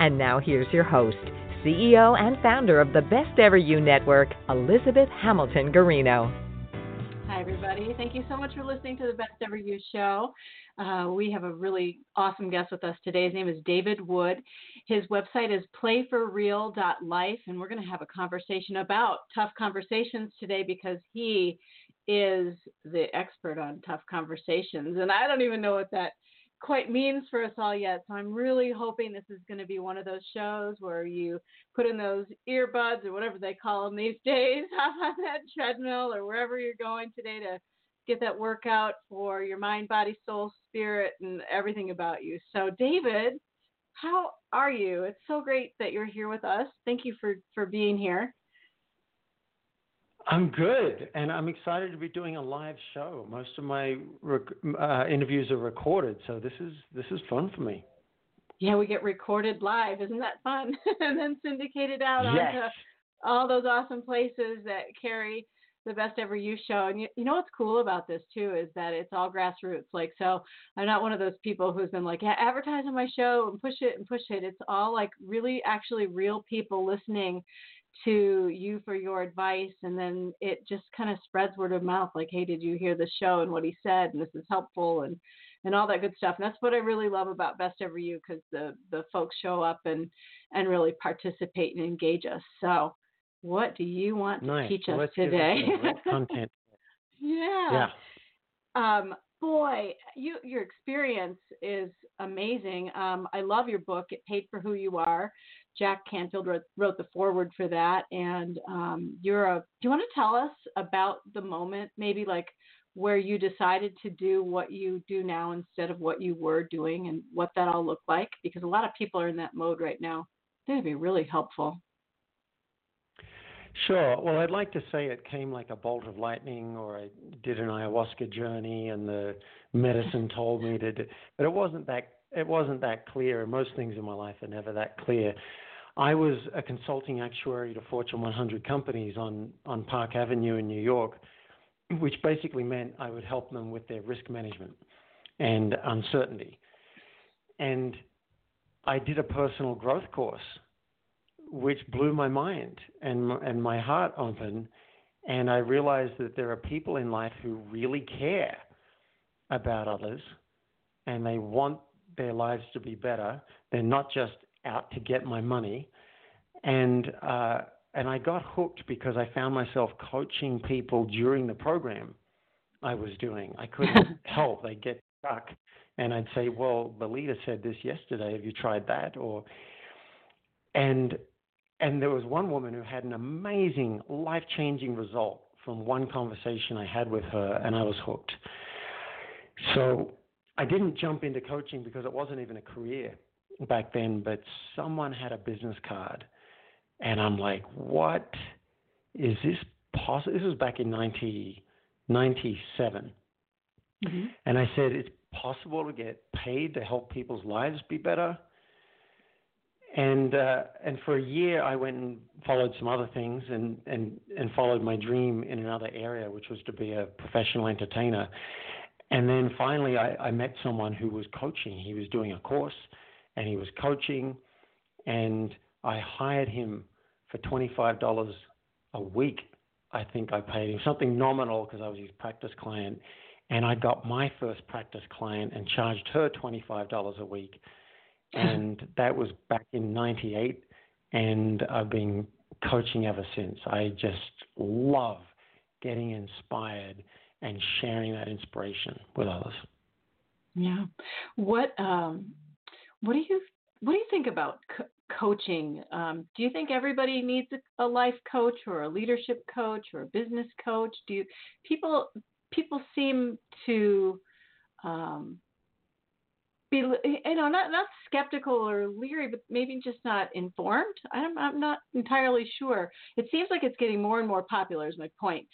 And now here's your host, CEO and founder of the Best Ever You Network, Elizabeth Hamilton Guarino. Hi, everybody. Thank you so much for listening to the Best Ever You show. Uh, we have a really awesome guest with us today. His name is David Wood. His website is playforreal.life, and we're going to have a conversation about tough conversations today because he is the expert on tough conversations. And I don't even know what that quite means for us all yet. So I'm really hoping this is going to be one of those shows where you put in those earbuds or whatever they call them these days, hop on that treadmill or wherever you're going today to get that workout for your mind, body, soul, spirit, and everything about you. So, David, how are you? It's so great that you're here with us. Thank you for for being here. I'm good, and I'm excited to be doing a live show. Most of my rec- uh, interviews are recorded, so this is this is fun for me. Yeah, we get recorded live. Isn't that fun? and then syndicated out yes. onto all those awesome places that carry the best ever you show. And you, you know what's cool about this too is that it's all grassroots. Like, so I'm not one of those people who's been like, yeah, advertise on my show and push it and push it. It's all like really actually real people listening to you for your advice and then it just kind of spreads word of mouth like hey did you hear the show and what he said and this is helpful and and all that good stuff. And that's what i really love about best ever you because the the folks show up and and really participate and engage us. So what do you want to nice. teach well, us today? content. Yeah. Yeah. Um boy you your experience is amazing. Um i love your book. Get paid for who you are Jack Canfield wrote, wrote the foreword for that. And um, you're a, do you want to tell us about the moment, maybe like where you decided to do what you do now instead of what you were doing and what that all looked like? Because a lot of people are in that mode right now. That'd be really helpful. Sure. Well, I'd like to say it came like a bolt of lightning, or I did an ayahuasca journey, and the medicine told me to. Do, but it wasn't that. It wasn't that clear. And most things in my life are never that clear. I was a consulting actuary to Fortune 100 companies on, on Park Avenue in New York, which basically meant I would help them with their risk management and uncertainty. And I did a personal growth course, which blew my mind and, and my heart open. And I realized that there are people in life who really care about others and they want their lives to be better. They're not just out to get my money, and uh, and I got hooked because I found myself coaching people during the program I was doing. I couldn't help; they get stuck, and I'd say, "Well, the leader said this yesterday. Have you tried that?" Or and and there was one woman who had an amazing, life-changing result from one conversation I had with her, and I was hooked. So I didn't jump into coaching because it wasn't even a career back then, but someone had a business card. And I'm like, what is this possible? This was back in 1997. Mm-hmm. And I said, it's possible to get paid to help people's lives be better. And uh, and for a year, I went and followed some other things, and, and and followed my dream in another area, which was to be a professional entertainer. And then finally, I, I met someone who was coaching. He was doing a course, and he was coaching, and I hired him for $25 a week. I think I paid him something nominal because I was his practice client, and I got my first practice client and charged her $25 a week, and that was back in '98, and I've been coaching ever since. I just love getting inspired and sharing that inspiration with others. Yeah. What um what do you what do you think about co- coaching? Um, do you think everybody needs a, a, life coach or a leadership coach or a business coach? Do you people people seem to um, be you know not not skeptical or leery but maybe just not informed i'm i'm not entirely sure it seems like it's getting more and more popular is my point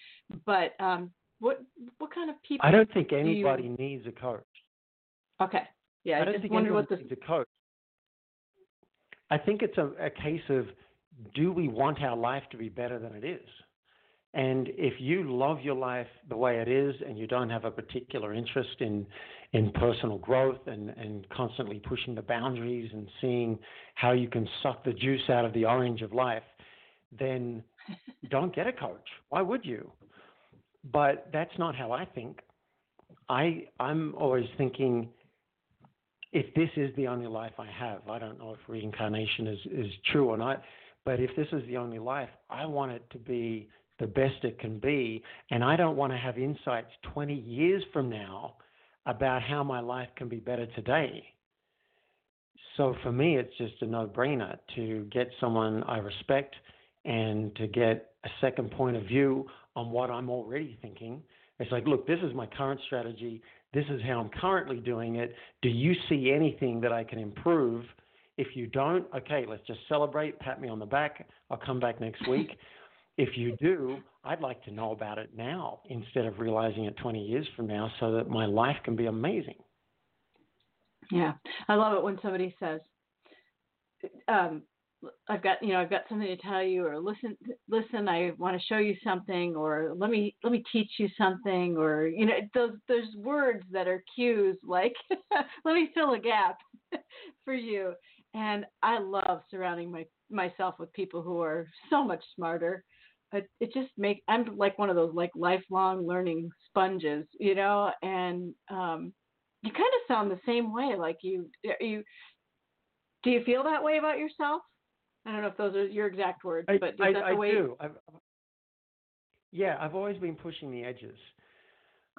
but um what what kind of people i don't think anybody you... needs a coach okay yeah i, just think wonder what the coach i think it's a, a case of do we want our life to be better than it is and if you love your life the way it is and you don't have a particular interest in, in personal growth and, and constantly pushing the boundaries and seeing how you can suck the juice out of the orange of life, then don't get a coach. Why would you? But that's not how I think. I, I'm always thinking if this is the only life I have, I don't know if reincarnation is, is true or not, but if this is the only life, I want it to be the best it can be. And I don't want to have insights 20 years from now about how my life can be better today. So for me, it's just a no brainer to get someone I respect and to get a second point of view on what I'm already thinking. It's like, look, this is my current strategy. This is how I'm currently doing it. Do you see anything that I can improve? If you don't, okay, let's just celebrate, pat me on the back. I'll come back next week. If you do, I'd like to know about it now instead of realizing it 20 years from now so that my life can be amazing. Yeah, I love it when somebody says, um, I've got you know I've got something to tell you or listen listen I want to show you something or let me let me teach you something or you know those those words that are cues like let me fill a gap for you and I love surrounding my myself with people who are so much smarter it, it just make I'm like one of those like lifelong learning sponges, you know, and um, you kind of sound the same way. Like you, you, do you feel that way about yourself? I don't know if those are your exact words, I, but is I, that I the way? do. I've, yeah, I've always been pushing the edges.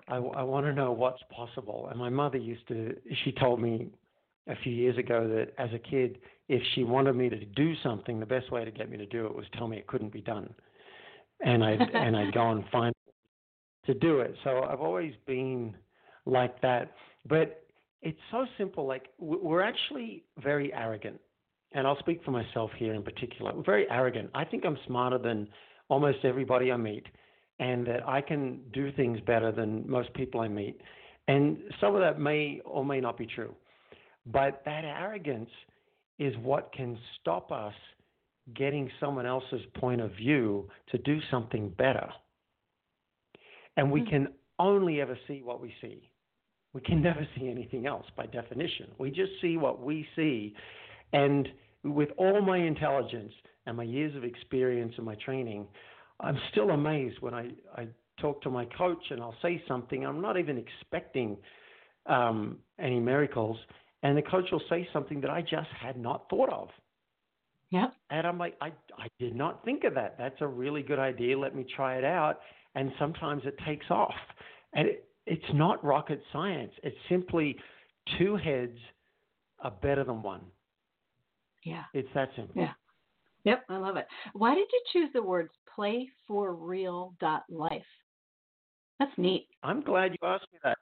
I, I want to know what's possible. And my mother used to, she told me a few years ago that as a kid, if she wanted me to do something, the best way to get me to do it was tell me it couldn't be done and I'd and I'd go and find to do it. So I've always been like that. But it's so simple. Like we're actually very arrogant, and I'll speak for myself here in particular. We're very arrogant. I think I'm smarter than almost everybody I meet, and that I can do things better than most people I meet. And some of that may or may not be true, but that arrogance is what can stop us getting someone else's point of view to do something better. And we mm-hmm. can only ever see what we see. We can never see anything else by definition. We just see what we see. And with all my intelligence and my years of experience and my training, I'm still amazed when I, I talk to my coach and I'll say something. I'm not even expecting um, any miracles. And the coach will say something that I just had not thought of. Yeah. And I'm like, I, I did not think of that. That's a really good idea. Let me try it out. And sometimes it takes off. And it, it's not rocket science. It's simply two heads are better than one. Yeah. It's that simple. Yeah. Yep, I love it. Why did you choose the words play for real dot life? That's neat. I'm glad you asked me that.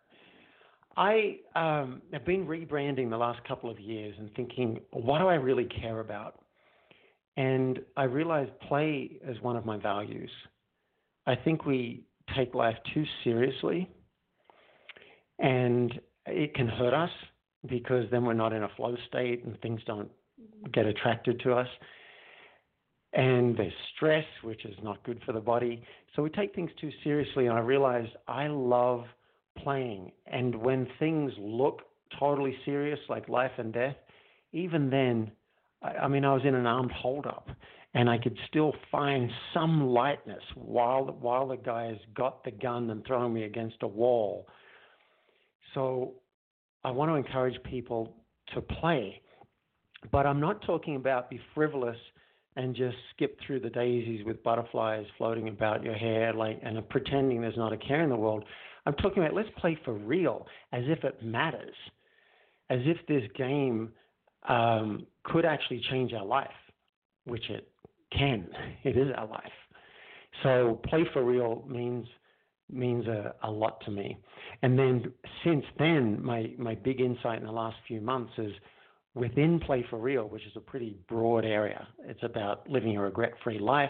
I um, have been rebranding the last couple of years and thinking, what do I really care about? And I realized play is one of my values. I think we take life too seriously, and it can hurt us because then we're not in a flow state and things don't get attracted to us. And there's stress, which is not good for the body. So we take things too seriously. And I realized I love playing. And when things look totally serious, like life and death, even then, I, I mean, I was in an armed holdup, and I could still find some lightness while while the guys got the gun and throwing me against a wall. So, I want to encourage people to play, but I'm not talking about be frivolous and just skip through the daisies with butterflies floating about your hair, like and pretending there's not a care in the world. I'm talking about let's play for real, as if it matters, as if this game um, could actually change our life, which it can. It is our life. So play for real means means a, a lot to me. And then since then, my, my big insight in the last few months is within Play for Real, which is a pretty broad area. It's about living a regret free life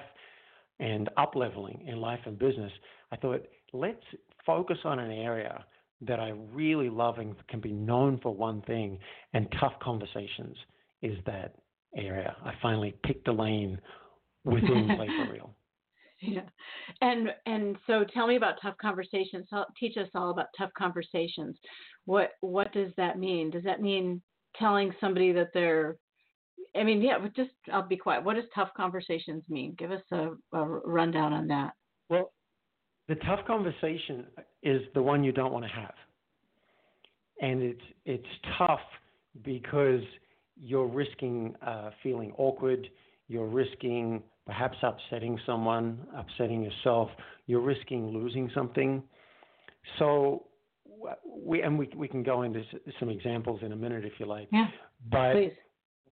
and up leveling in life and business. I thought, let's focus on an area that I really love and can be known for one thing, and tough conversations is that area. I finally picked a lane within Play for Real. Yeah, and and so tell me about tough conversations. Teach us all about tough conversations. What what does that mean? Does that mean telling somebody that they're I mean, yeah, but just I'll be quiet. What does tough conversations mean? Give us a, a rundown on that. Well, the tough conversation is the one you don't want to have, and it's it's tough because you're risking uh, feeling awkward. You're risking perhaps upsetting someone, upsetting yourself. You're risking losing something. So we and we we can go into some examples in a minute if you like. Yeah. But please.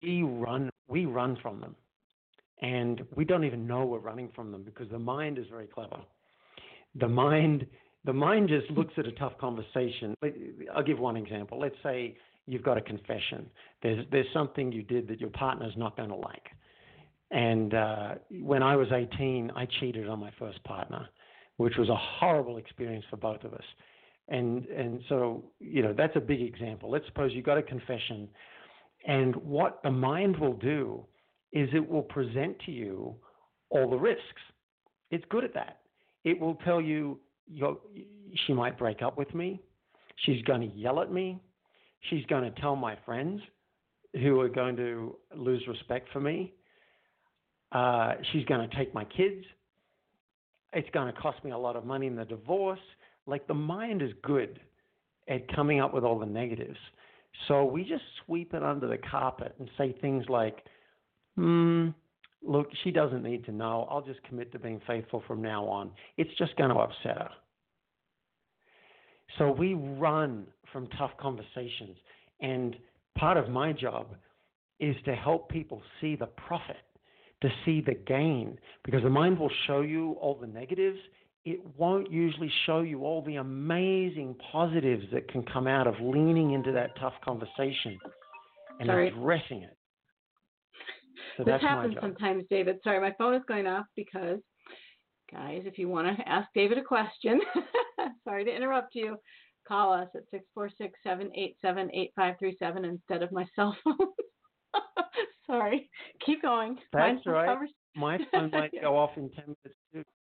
we run we run from them, and we don't even know we're running from them because the mind is very clever. The mind the mind just looks at a tough conversation. I'll give one example. Let's say you've got a confession. There's there's something you did that your partner's not going to like. And uh, when I was 18, I cheated on my first partner, which was a horrible experience for both of us. And and so you know that's a big example. Let's suppose you got a confession, and what the mind will do is it will present to you all the risks. It's good at that. It will tell you she might break up with me. She's going to yell at me. She's going to tell my friends who are going to lose respect for me. Uh, she's going to take my kids. It's going to cost me a lot of money in the divorce. Like the mind is good at coming up with all the negatives. So we just sweep it under the carpet and say things like, hmm, look, she doesn't need to know. I'll just commit to being faithful from now on. It's just going to upset her. So we run from tough conversations. And part of my job is to help people see the profit, to see the gain, because the mind will show you all the negatives it won't usually show you all the amazing positives that can come out of leaning into that tough conversation and Sorry. addressing it. So this happens sometimes, David. Sorry, my phone is going off because, guys, if you want to ask David a question, sorry to interrupt you, call us at 646 787 8537 instead of my cell phone. sorry. Keep going. That's right. My phone might go off in 10 minutes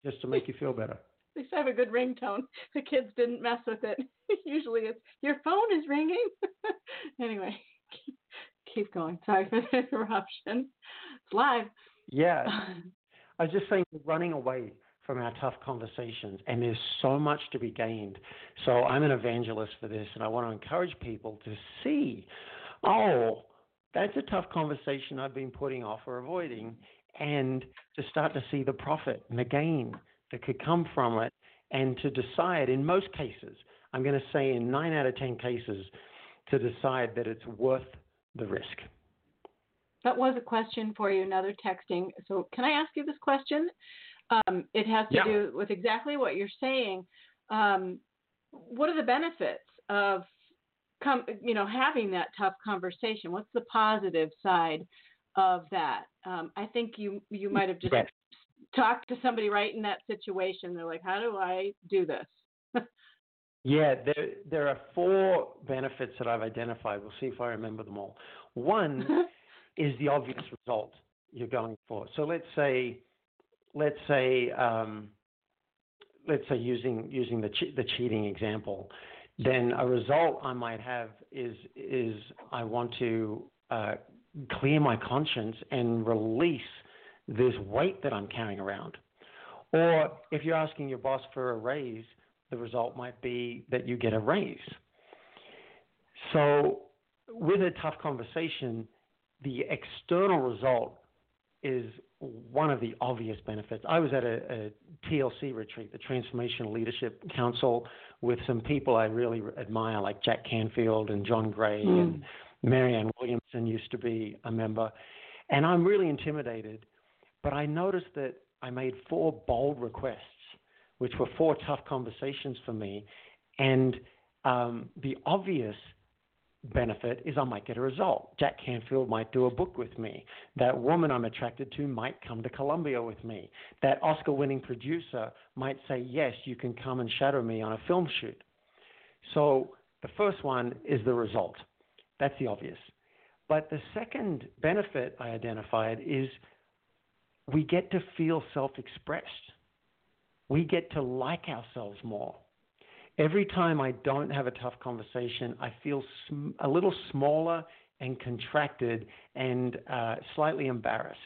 just to make you feel better. At least I have a good ringtone. The kids didn't mess with it. Usually it's your phone is ringing. anyway, keep, keep going. Sorry for the interruption. It's live. Yeah. I was just saying, running away from our tough conversations, and there's so much to be gained. So I'm an evangelist for this, and I want to encourage people to see, oh, that's a tough conversation I've been putting off or avoiding, and to start to see the profit and the gain that could come from it, and to decide, in most cases, I'm going to say in nine out of 10 cases, to decide that it's worth the risk. That was a question for you, another texting. So, can I ask you this question? Um, it has to yeah. do with exactly what you're saying. Um, what are the benefits of, com- you know, having that tough conversation? What's the positive side of that. Um, I think you you might have just right. talked to somebody right in that situation. They're like, how do I do this? yeah, there there are four benefits that I've identified. We'll see if I remember them all. One is the obvious result you're going for. So let's say let's say um, let's say using using the che- the cheating example, then a result I might have is is I want to uh, clear my conscience and release this weight that I'm carrying around. Or if you're asking your boss for a raise, the result might be that you get a raise. So, with a tough conversation, the external result is one of the obvious benefits. I was at a, a TLC retreat, the Transformational Leadership Council, with some people I really admire, like Jack Canfield and John Gray mm. and Marianne Williamson used to be a member. And I'm really intimidated, but I noticed that I made four bold requests which were four tough conversations for me. And um, the obvious benefit is I might get a result. Jack Canfield might do a book with me. That woman I'm attracted to might come to Colombia with me. That Oscar winning producer might say, Yes, you can come and shadow me on a film shoot. So the first one is the result. That's the obvious. But the second benefit I identified is we get to feel self expressed. We get to like ourselves more. Every time I don't have a tough conversation, I feel sm- a little smaller and contracted and uh, slightly embarrassed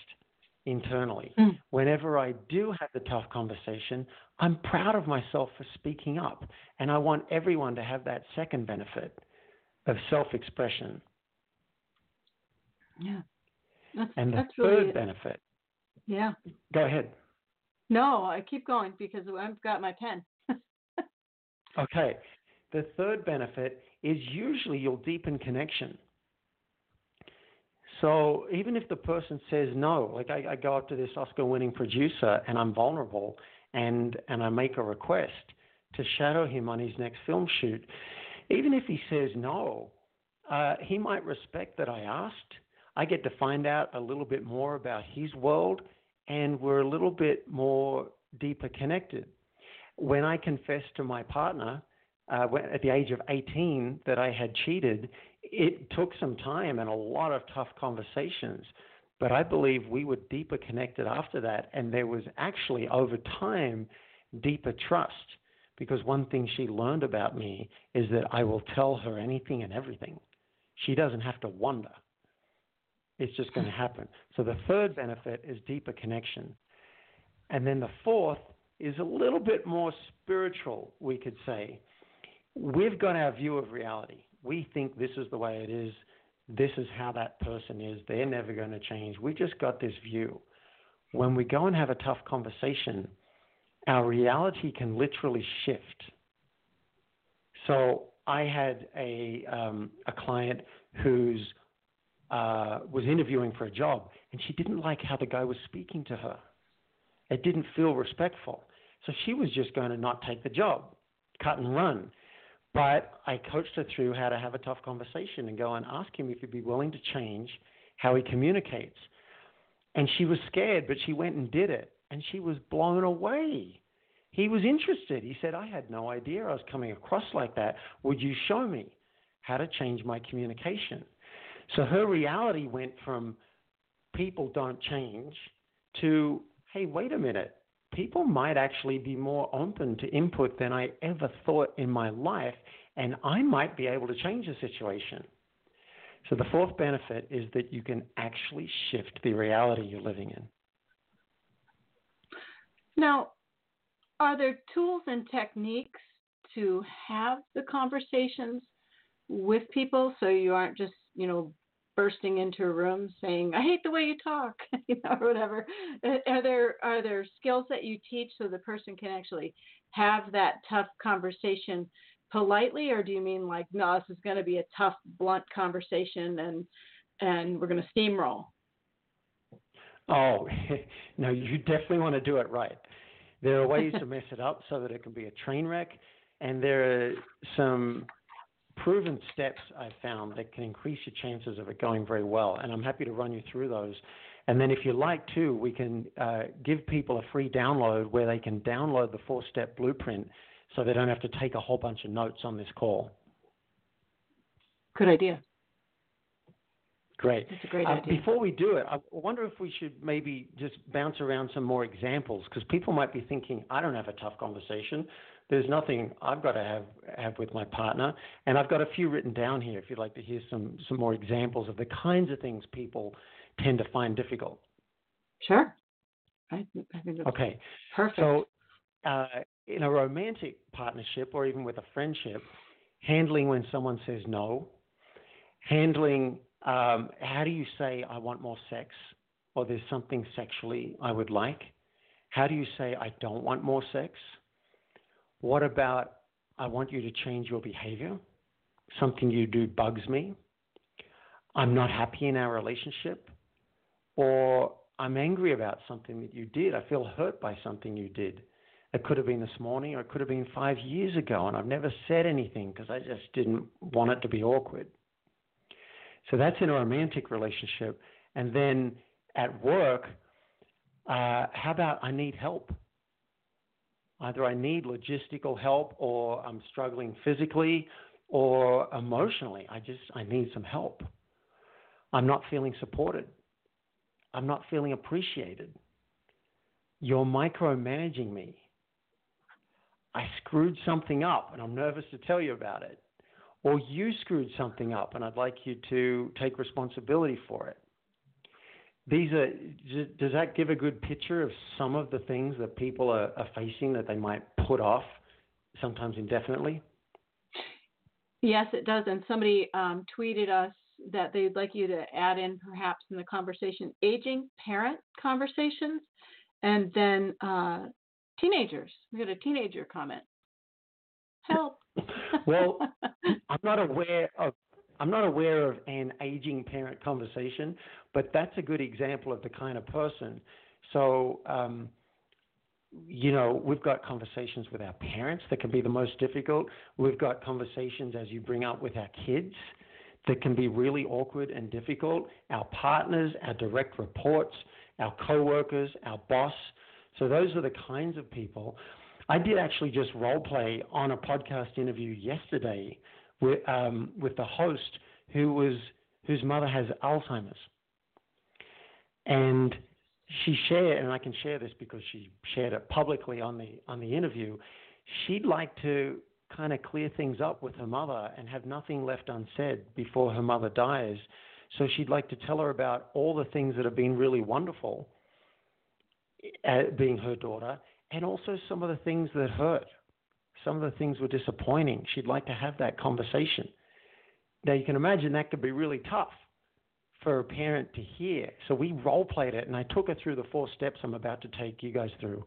internally. Mm. Whenever I do have the tough conversation, I'm proud of myself for speaking up. And I want everyone to have that second benefit of self expression. Yeah. That's, and the that's third really, benefit. Yeah. Go ahead. No, I keep going because I've got my pen. okay. The third benefit is usually you'll deepen connection. So even if the person says no, like I, I go up to this Oscar winning producer and I'm vulnerable and, and I make a request to shadow him on his next film shoot, even if he says no, uh, he might respect that I asked. I get to find out a little bit more about his world, and we're a little bit more deeper connected. When I confessed to my partner uh, at the age of 18 that I had cheated, it took some time and a lot of tough conversations. But I believe we were deeper connected after that, and there was actually over time deeper trust because one thing she learned about me is that I will tell her anything and everything. She doesn't have to wonder. It's just going to hmm. happen. So the third benefit is deeper connection. And then the fourth is a little bit more spiritual, we could say. We've got our view of reality. We think this is the way it is. This is how that person is. They're never going to change. We just got this view. When we go and have a tough conversation, our reality can literally shift. So I had a um, a client who's uh, was interviewing for a job, and she didn't like how the guy was speaking to her. It didn't feel respectful. So she was just going to not take the job, cut and run. But I coached her through how to have a tough conversation and go and ask him if he'd be willing to change how he communicates. And she was scared, but she went and did it, and she was blown away. He was interested. He said, I had no idea I was coming across like that. Would you show me how to change my communication? So her reality went from people don't change to, hey, wait a minute. People might actually be more open to input than I ever thought in my life, and I might be able to change the situation. So the fourth benefit is that you can actually shift the reality you're living in. Now, are there tools and techniques to have the conversations with people so you aren't just, you know, bursting into a room saying, "I hate the way you talk," you know, or whatever. Are there are there skills that you teach so the person can actually have that tough conversation politely, or do you mean like, no, this is going to be a tough, blunt conversation, and and we're going to steamroll? Oh, no, you definitely want to do it right. There are ways to mess it up so that it can be a train wreck, and there are some proven steps I've found that can increase your chances of it going very well. And I'm happy to run you through those. And then, if you like too, we can uh, give people a free download where they can download the four step blueprint so they don't have to take a whole bunch of notes on this call. Good idea. Great. That's a great uh, idea. Before we do it, I wonder if we should maybe just bounce around some more examples because people might be thinking, I don't have a tough conversation. There's nothing I've got to have have with my partner, and I've got a few written down here. If you'd like to hear some some more examples of the kinds of things people tend to find difficult. Sure. I, I think that's okay. Perfect. So, uh, in a romantic partnership or even with a friendship, handling when someone says no, handling um, how do you say, I want more sex, or there's something sexually I would like? How do you say, I don't want more sex? What about, I want you to change your behavior? Something you do bugs me. I'm not happy in our relationship. Or I'm angry about something that you did. I feel hurt by something you did. It could have been this morning, or it could have been five years ago, and I've never said anything because I just didn't want it to be awkward. So that's in a romantic relationship. And then at work, uh, how about I need help? Either I need logistical help, or I'm struggling physically, or emotionally. I just I need some help. I'm not feeling supported. I'm not feeling appreciated. You're micromanaging me. I screwed something up and I'm nervous to tell you about it. Or you screwed something up and I'd like you to take responsibility for it. These are, does that give a good picture of some of the things that people are, are facing that they might put off, sometimes indefinitely? Yes, it does. And somebody um, tweeted us that they'd like you to add in perhaps in the conversation aging parent conversations and then uh, teenagers. We got a teenager comment. Help. Well, I'm not aware of I'm not aware of an aging parent conversation, but that's a good example of the kind of person. So, um, you know, we've got conversations with our parents that can be the most difficult. We've got conversations, as you bring up, with our kids that can be really awkward and difficult. Our partners, our direct reports, our coworkers, our boss. So those are the kinds of people. I did actually just role play on a podcast interview yesterday with, um, with the host who was whose mother has Alzheimer's, and she shared, and I can share this because she shared it publicly on the on the interview. She'd like to kind of clear things up with her mother and have nothing left unsaid before her mother dies. So she'd like to tell her about all the things that have been really wonderful, uh, being her daughter, and also some of the things that hurt some of the things were disappointing. She'd like to have that conversation. Now, you can imagine that could be really tough for a parent to hear. So we role played it, and I took her through the four steps I'm about to take you guys through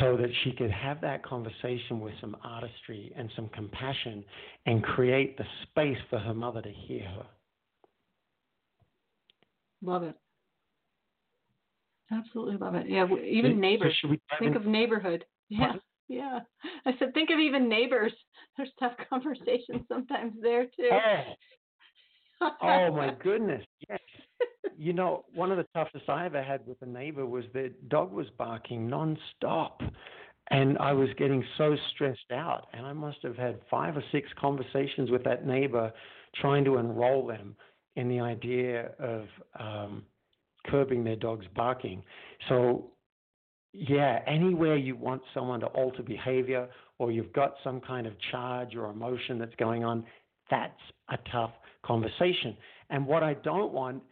so that she could have that conversation with some artistry and some compassion and create the space for her mother to hear her. Love it. Absolutely love it. Yeah, even neighbors. So Think in? of neighborhood. Yeah. Yeah. I said, think of even neighbors. There's tough conversations sometimes there too. Oh, oh my goodness. Yes. You know, one of the toughest I ever had with a neighbor was the dog was barking nonstop. And I was getting so stressed out. And I must have had five or six conversations with that neighbor trying to enroll them in the idea of um, curbing their dog's barking. So yeah, anywhere you want someone to alter behavior or you've got some kind of charge or emotion that's going on, that's a tough conversation. And what I don't want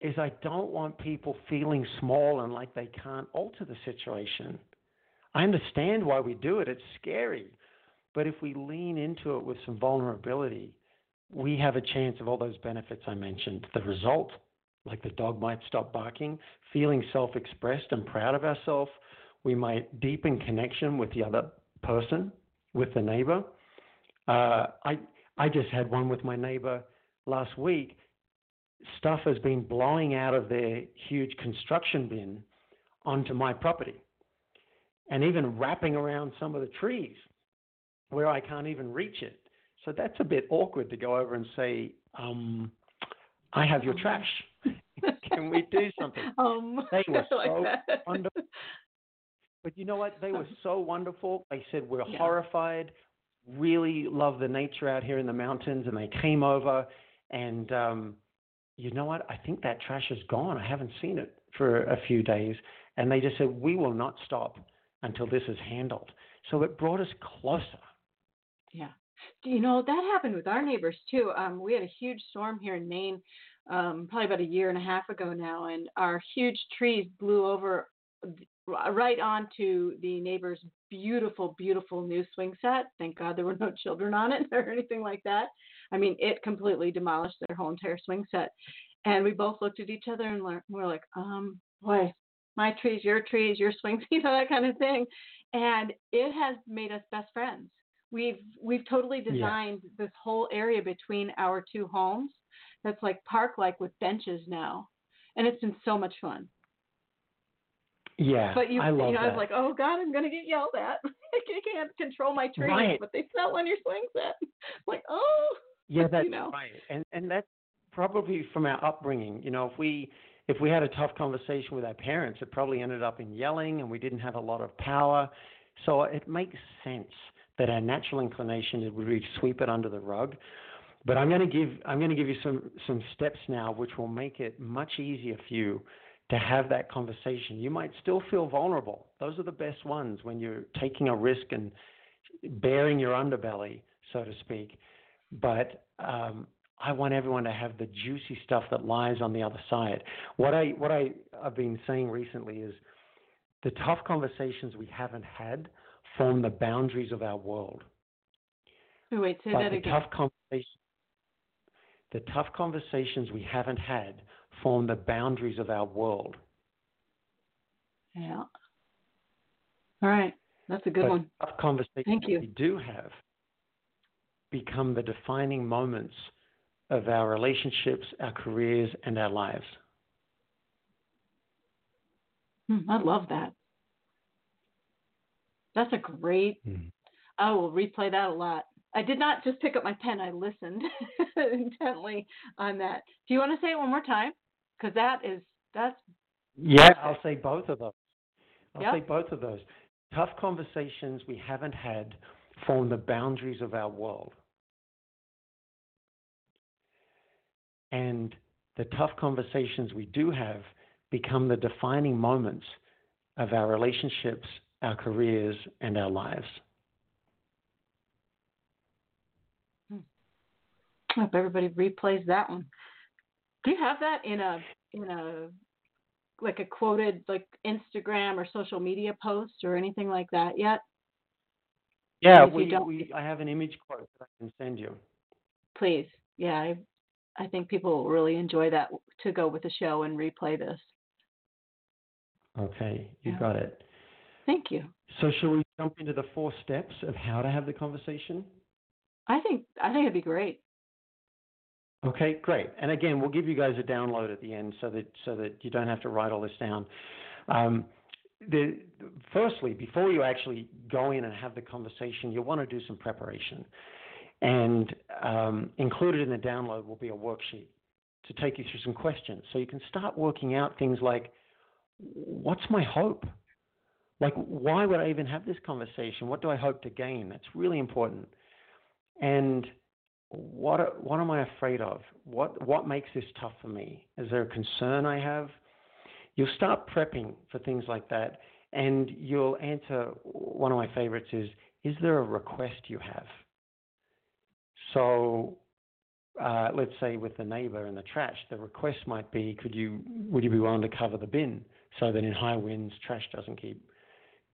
is I don't want people feeling small and like they can't alter the situation. I understand why we do it, it's scary. But if we lean into it with some vulnerability, we have a chance of all those benefits I mentioned. The result like the dog might stop barking, feeling self expressed and proud of ourselves. We might deepen connection with the other person, with the neighbor. Uh, I, I just had one with my neighbor last week. Stuff has been blowing out of their huge construction bin onto my property and even wrapping around some of the trees where I can't even reach it. So that's a bit awkward to go over and say, um, I have your trash. Can we do something? Um, they were so like wonderful. But you know what? They were so wonderful. They said, We're yeah. horrified, really love the nature out here in the mountains. And they came over. And um, you know what? I think that trash is gone. I haven't seen it for a few days. And they just said, We will not stop until this is handled. So it brought us closer. Yeah. You know, that happened with our neighbors too. Um, we had a huge storm here in Maine um, probably about a year and a half ago now, and our huge trees blew over right onto the neighbor's beautiful, beautiful new swing set. Thank God there were no children on it or anything like that. I mean, it completely demolished their whole entire swing set. And we both looked at each other and we're like, um, boy, my trees, your trees, your swings, you know, that kind of thing. And it has made us best friends. We've we've totally designed yeah. this whole area between our two homes that's like park like with benches now. And it's been so much fun. Yeah, but you, I love you know, that. I was like, oh God, I'm gonna get yelled at. I can't control my trees, Right. but they fell on your swing set. like, oh, Yeah, that's you know. right, and and that's probably from our upbringing. You know, if we if we had a tough conversation with our parents, it probably ended up in yelling, and we didn't have a lot of power. So it makes sense that our natural inclination would be to sweep it under the rug. But I'm going to give I'm going to give you some some steps now, which will make it much easier for you to have that conversation. You might still feel vulnerable. Those are the best ones when you're taking a risk and bearing your underbelly, so to speak. But um, I want everyone to have the juicy stuff that lies on the other side. What I what I have been saying recently is the tough conversations we haven't had form the boundaries of our world. Wait, wait, say but that the again. tough conversations the tough conversations we haven't had form the boundaries of our world. Yeah. All right, that's a good but one. tough conversations Thank you. we do have become the defining moments of our relationships, our careers, and our lives. Hmm, I love that. That's a great. Mm. I will replay that a lot. I did not just pick up my pen. I listened intently on that. Do you want to say it one more time? Because that is that's Yeah, Perfect. I'll say both of those. I'll Yep. say both of those. Tough conversations we haven't had form the boundaries of our world. And the tough conversations we do have become the defining moments of our relationships, our careers, and our lives. I hope everybody replays that one. Do you have that in a in a like a quoted like Instagram or social media post or anything like that yet? Yeah, we, don't- we, I have an image quote that I can send you. Please. Yeah, I I think people will really enjoy that to go with the show and replay this. Okay, you Yeah. got it. Thank you. So, shall we jump into the four steps of how to have the conversation? I think I think it'd be great. Okay, great. And again, we'll give you guys a download at the end so that so that you don't have to write all this down. Um, the, firstly, before you actually go in and have the conversation, you'll want to do some preparation. And um, included in the download will be a worksheet to take you through some questions. So you can start working out things like, what's my hope? Like, why would I even have this conversation? What do I hope to gain? That's really important. And what what am I afraid of? What what makes this tough for me? Is there a concern I have? You'll start prepping for things like that, and you'll answer. One of my favorites is: Is there a request you have? So, uh, let's say with the neighbor and the trash, the request might be: Could you would you be willing to cover the bin so that in high winds trash doesn't keep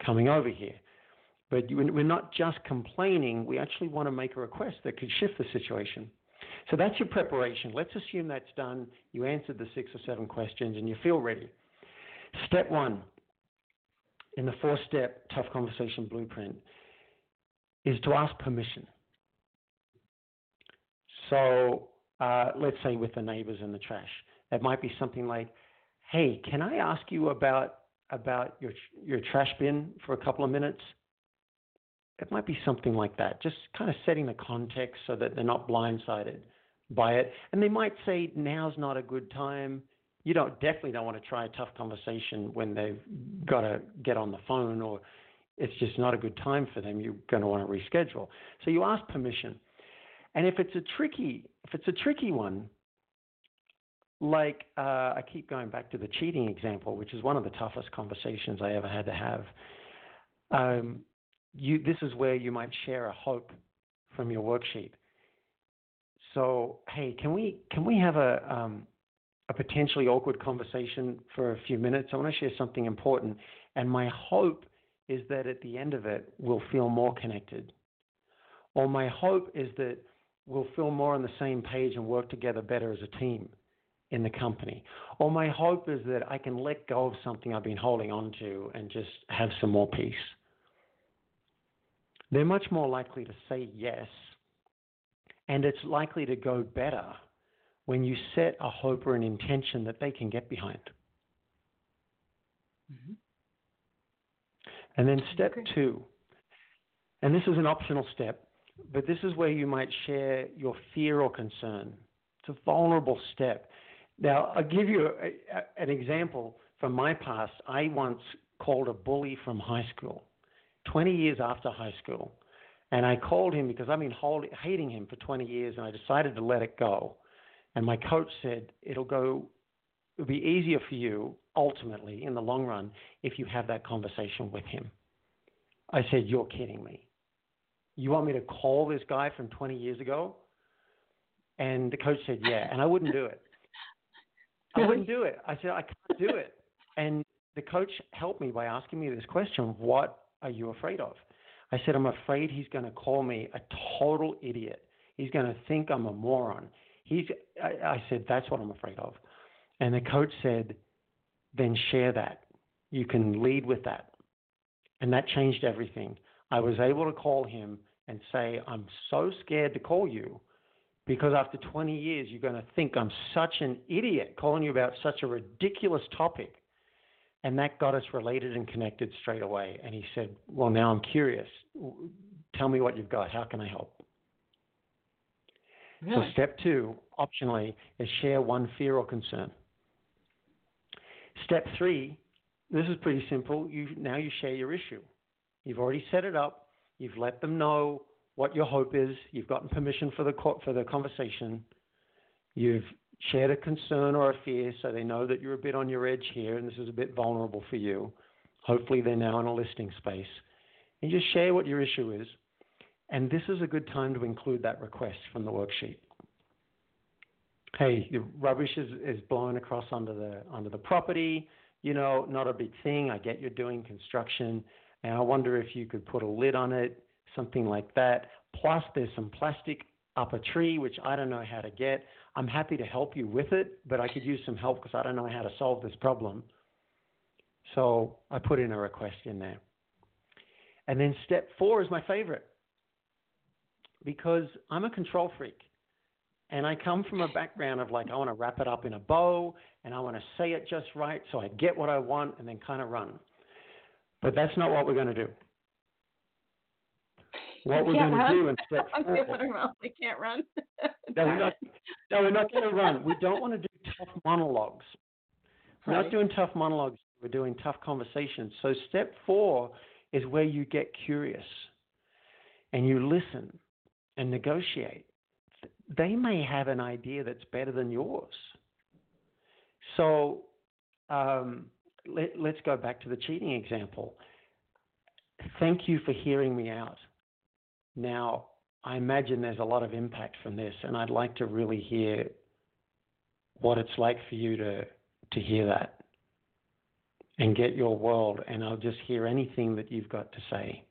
coming over here? But we're not just complaining, we actually want to make a request that could shift the situation. So that's your preparation. Let's assume that's done. You answered the six or seven questions and you feel ready. Step one in the four step tough conversation blueprint is to ask permission. So uh, let's say with the neighbors and the trash, it might be something like, "Hey, can I ask you about about your your trash bin for a couple of minutes?" It might be something like that, just kind of setting the context so that they're not blindsided by it. And they might say, now's not a good time. You don't definitely don't want to try a tough conversation when they've got to get on the phone or it's just not a good time for them. You're going to want to reschedule. So you ask permission. And if it's a tricky, if it's a tricky one, like uh, I keep going back to the cheating example, which is one of the toughest conversations I ever had to have. Um, you, this is where you might share a hope from your worksheet. So, hey, can we can we have a um, a potentially awkward conversation for a few minutes? I want to share something important, and my hope is that at the end of it, we'll feel more connected. Or my hope is that we'll feel more on the same page and work together better as a team in the company. Or my hope is that I can let go of something I've been holding on to and just have some more peace they're much more likely to say yes. And it's likely to go better when you set a hope or an intention that they can get behind. Mhm. And then step okay. two, and this is an optional step, but this is where you might share your fear or concern. It's a vulnerable step. Now, I'll give you a, a, an example from my past. I once called a bully from high school, 20 years after high school. And I called him because I've been hold, hating him for 20 years, and I decided to let it go. And my coach said, It'll go, it'll be easier for you ultimately in the long run if you have that conversation with him. I said, You're kidding me. You want me to call this guy from 20 years ago? And the coach said, Yeah. And I wouldn't do it. I wouldn't do it. I said, I can't do it. And the coach helped me by asking me this question What are you afraid of? I said, I'm afraid he's going to call me a total idiot. He's going to think I'm a moron. He's, I, I said, That's what I'm afraid of. And the coach said, Then share that. You can lead with that. And that changed everything. I was able to call him and say, I'm so scared to call you because after 20 years, you're going to think I'm such an idiot calling you about such a ridiculous topic. And that got us related and connected straight away. And he said, Well, now I'm curious. Tell me what you've got. How can I help? Really? So, step two, optionally, is share one fear or concern. Step three, this is pretty simple. You, now you share your issue. You've already set it up. You've let them know what your hope is. You've gotten permission for the for the conversation. You've shared a concern or a fear, so they know that you're a bit on your edge here, and this is a bit vulnerable for you. Hopefully, they're now in a listing space. And just share what your issue is, and this is a good time to include that request from the worksheet. Hey, the rubbish is, is blowing across under the under the property. You know, not a big thing. I get you're doing construction, and I wonder if you could put a lid on it something like that. Plus, there's some plastic up a tree, which I don't know how to get. I'm happy to help you with it, but I could use some help because I don't know how to solve this problem. So I put in a request in there. And then step four is my favorite because I'm a control freak. And I come from a background of like, I want to wrap it up in a bow and I want to say it just right so I get what I want and then kind of run. But that's not what we're going to do what we're going to do instead. I'm around. They can't run. no, we're not. No, we're not going to run. We don't want to do tough monologues. We're right. not doing tough monologues. We're doing tough conversations. So step four is where you get curious and you listen and negotiate. They may have an idea that's better than yours. So um, let, let's go back to the cheating example. Thank you for hearing me out. Now, I imagine there's a lot of impact from this, and I'd like to really hear what it's like for you to to hear that and get your world, and I'll just hear anything that you've got to say.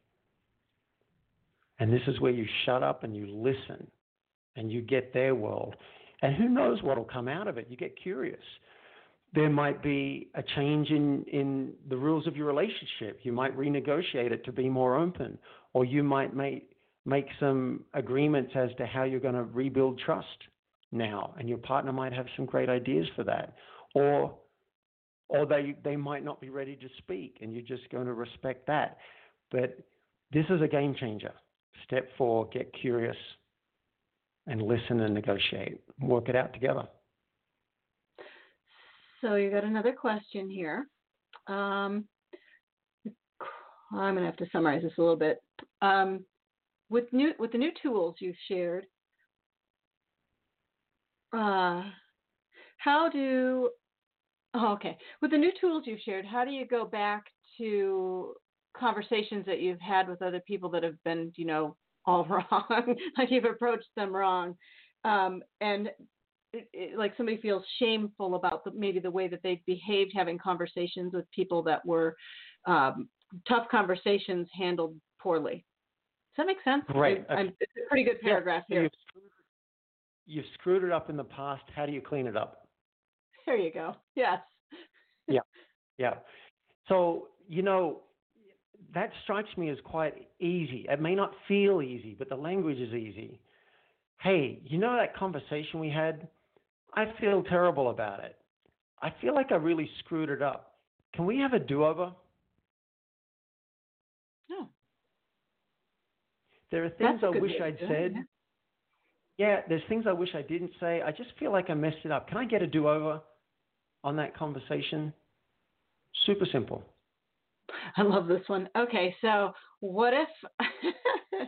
And this is where you shut up and you listen and you get their world. And who knows what will come out of it? You get curious. There might be a change in, in the rules of your relationship. You might renegotiate it to be more open, or you might make make some agreements as to how you're going to rebuild trust now, and your partner might have some great ideas for that, or or they they might not be ready to speak, and you're just going to respect that. But this is a game changer. Step four: get curious and listen and negotiate. Work it out together. So you got another question here. Um, I'm going to have to summarize this a little bit. Um, with new with the new tools you've shared, uh, how do oh, okay. With the new tools you've shared, how do you go back to conversations that you've had with other people that have been you know all wrong, like you've approached them wrong, um, and it, it, like somebody feels shameful about the, maybe the way that they've behaved having conversations with people that were um, tough conversations handled poorly. Does that make sense? Right. I, it's a pretty good paragraph yeah, here. You've screwed, you've screwed it up in the past. How do you clean it up? There you go. Yes. yeah. Yeah. So, you know, that strikes me as quite easy. It may not feel easy, but the language is easy. Hey, you know that conversation we had? I feel terrible about it. I feel like I really screwed it up. Can we have a do over? There are things That's I wish I'd said. Yeah. yeah, there's things I wish I didn't say. I just feel like I messed it up. Can I get a do over on that conversation? Super simple. I love this one. Okay, so what if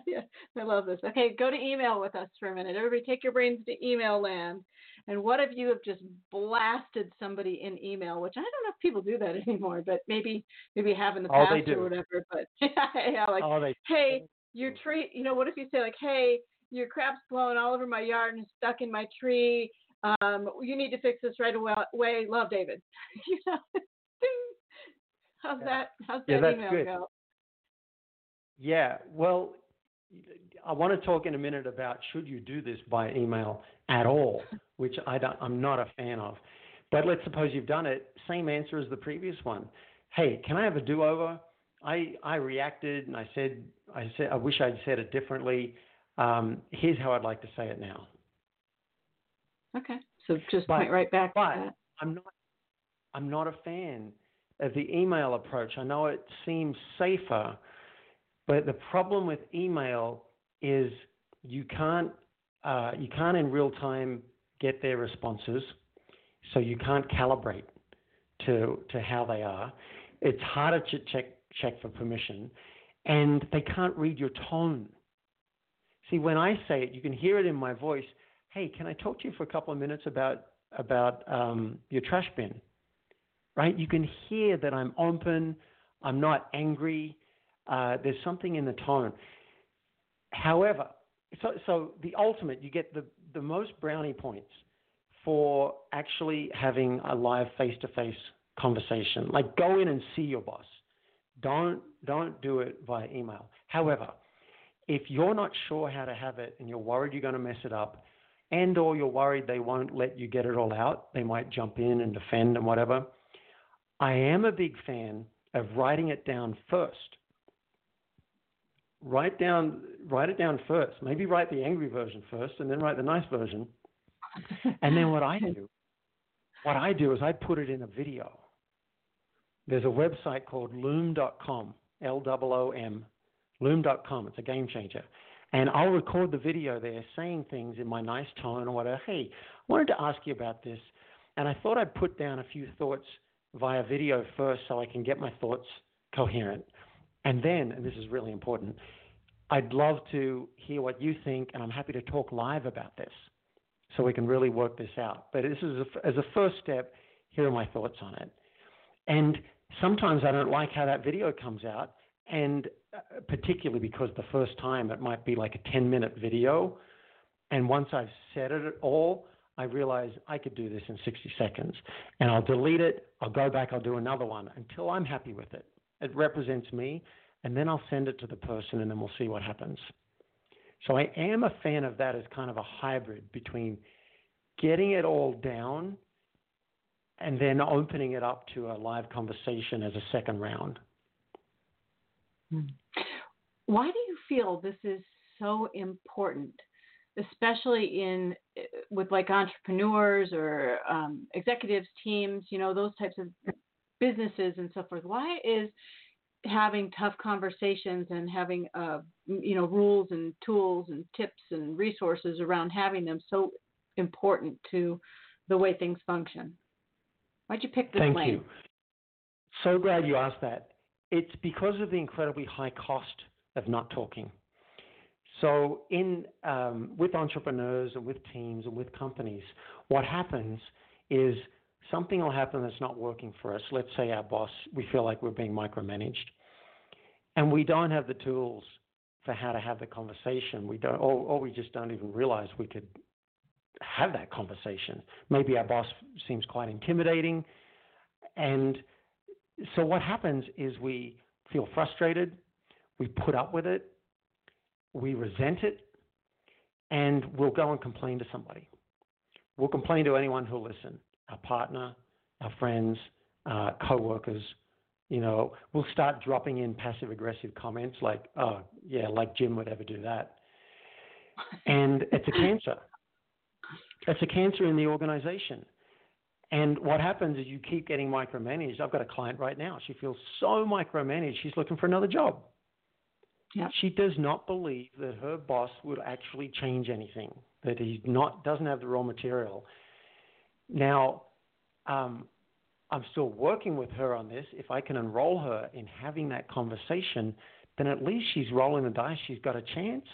yeah, I love this. Okay, go to email with us for a minute. Everybody take your brains to email land. And what if you have just blasted somebody in email, which I don't know if people do that anymore, but maybe maybe have in the past or whatever. But yeah, like oh, they, hey, your tree you know, what if you say like, Hey, your crap's blowing all over my yard and stuck in my tree. Um, you need to fix this right away. Love David. you know, how's yeah. that? How's yeah, that that's email good. go? Yeah, well, I want to talk in a minute about should you do this by email at all, which I don't, I'm not a fan of. But let's suppose you've done it. Same answer as the previous one. Hey, can I have a do-over? I I reacted and I said I said I wish I'd said it differently. Um, here's how I'd like to say it now. Okay, so just but, point right back but. I'm not I'm not a fan of the email approach. I know it seems safer, but the problem with email is you can't uh, you can't in real time get their responses, so you can't calibrate to to how they are. It's harder to check check for permission, and they can't read your tone. See, when I say it, you can hear it in my voice. Hey, can I talk to you for a couple of minutes about about um, your trash bin? Right? You can hear that I'm open. I'm not angry. Uh, there's something in the tone. However, so, so the ultimate, you get the, the most brownie points for actually having a live face to face conversation. Like go in and see your boss. Don't, don't do it via email. However, if you're not sure how to have it and you're worried you're going to mess it up, and or you're worried they won't let you get it all out, they might jump in and defend and whatever. I am a big fan of writing it down first write down write it down first. Maybe write the angry version first, and then write the nice version. and then what I do, what I do is I put it in a video. There's a website called Loom.com, L O O M, Loom.com. It's a game changer. And I'll record the video there saying things in my nice tone or whatever. Hey, I wanted to ask you about this. And I thought I'd put down a few thoughts via video first so I can get my thoughts coherent. And then, and this is really important, I'd love to hear what you think, and I'm happy to talk live about this so we can really work this out. But this is a, as a first step, here are my thoughts on it. And sometimes I don't like how that video comes out, and uh, particularly because the first time it might be like a 10 minute video. And once I've said it all, I realize I could do this in 60 seconds. And I'll delete it, I'll go back, I'll do another one until I'm happy with it. It represents me, and then I'll send it to the person, and then we'll see what happens. So I am a fan of that as kind of a hybrid between getting it all down and then opening it up to a live conversation as a second round. Hmm. Why do you feel this is so important, especially in with like entrepreneurs or um, executives, teams, you know, those types of businesses and so forth. Why is having tough conversations and having uh, you know rules and tools and tips and resources around having them so important to the way things function? Why'd you pick this Thank lane? you. So glad you asked that. It's because of the incredibly high cost of not talking. So, in um, with entrepreneurs and with teams and with companies, what happens is something will happen that's not working for us. Let's say our boss, we feel like we're being micromanaged, and we don't have the tools for how to have the conversation. We don't, or, or we just don't even realize we could have that conversation. Maybe our boss seems quite intimidating, and so what happens is we feel frustrated, we put up with it, we resent it, and we'll go and complain to somebody. We'll complain to anyone who'll listen our partner, our friends, uh, coworkers. You know, we'll start dropping in passive aggressive comments like, "Oh, yeah, like Jim would ever do that," and it's a cancer. It's a cancer in the organization. And what happens is you keep getting micromanaged. I've got a client right now. She feels so micromanaged. She's looking for another job. Yep. She does not believe that her boss would actually change anything, that he not doesn't have the raw material. Now, um, I'm still working with her on this. If I can enroll her in having that conversation, then at least she's rolling the dice. She's got a chance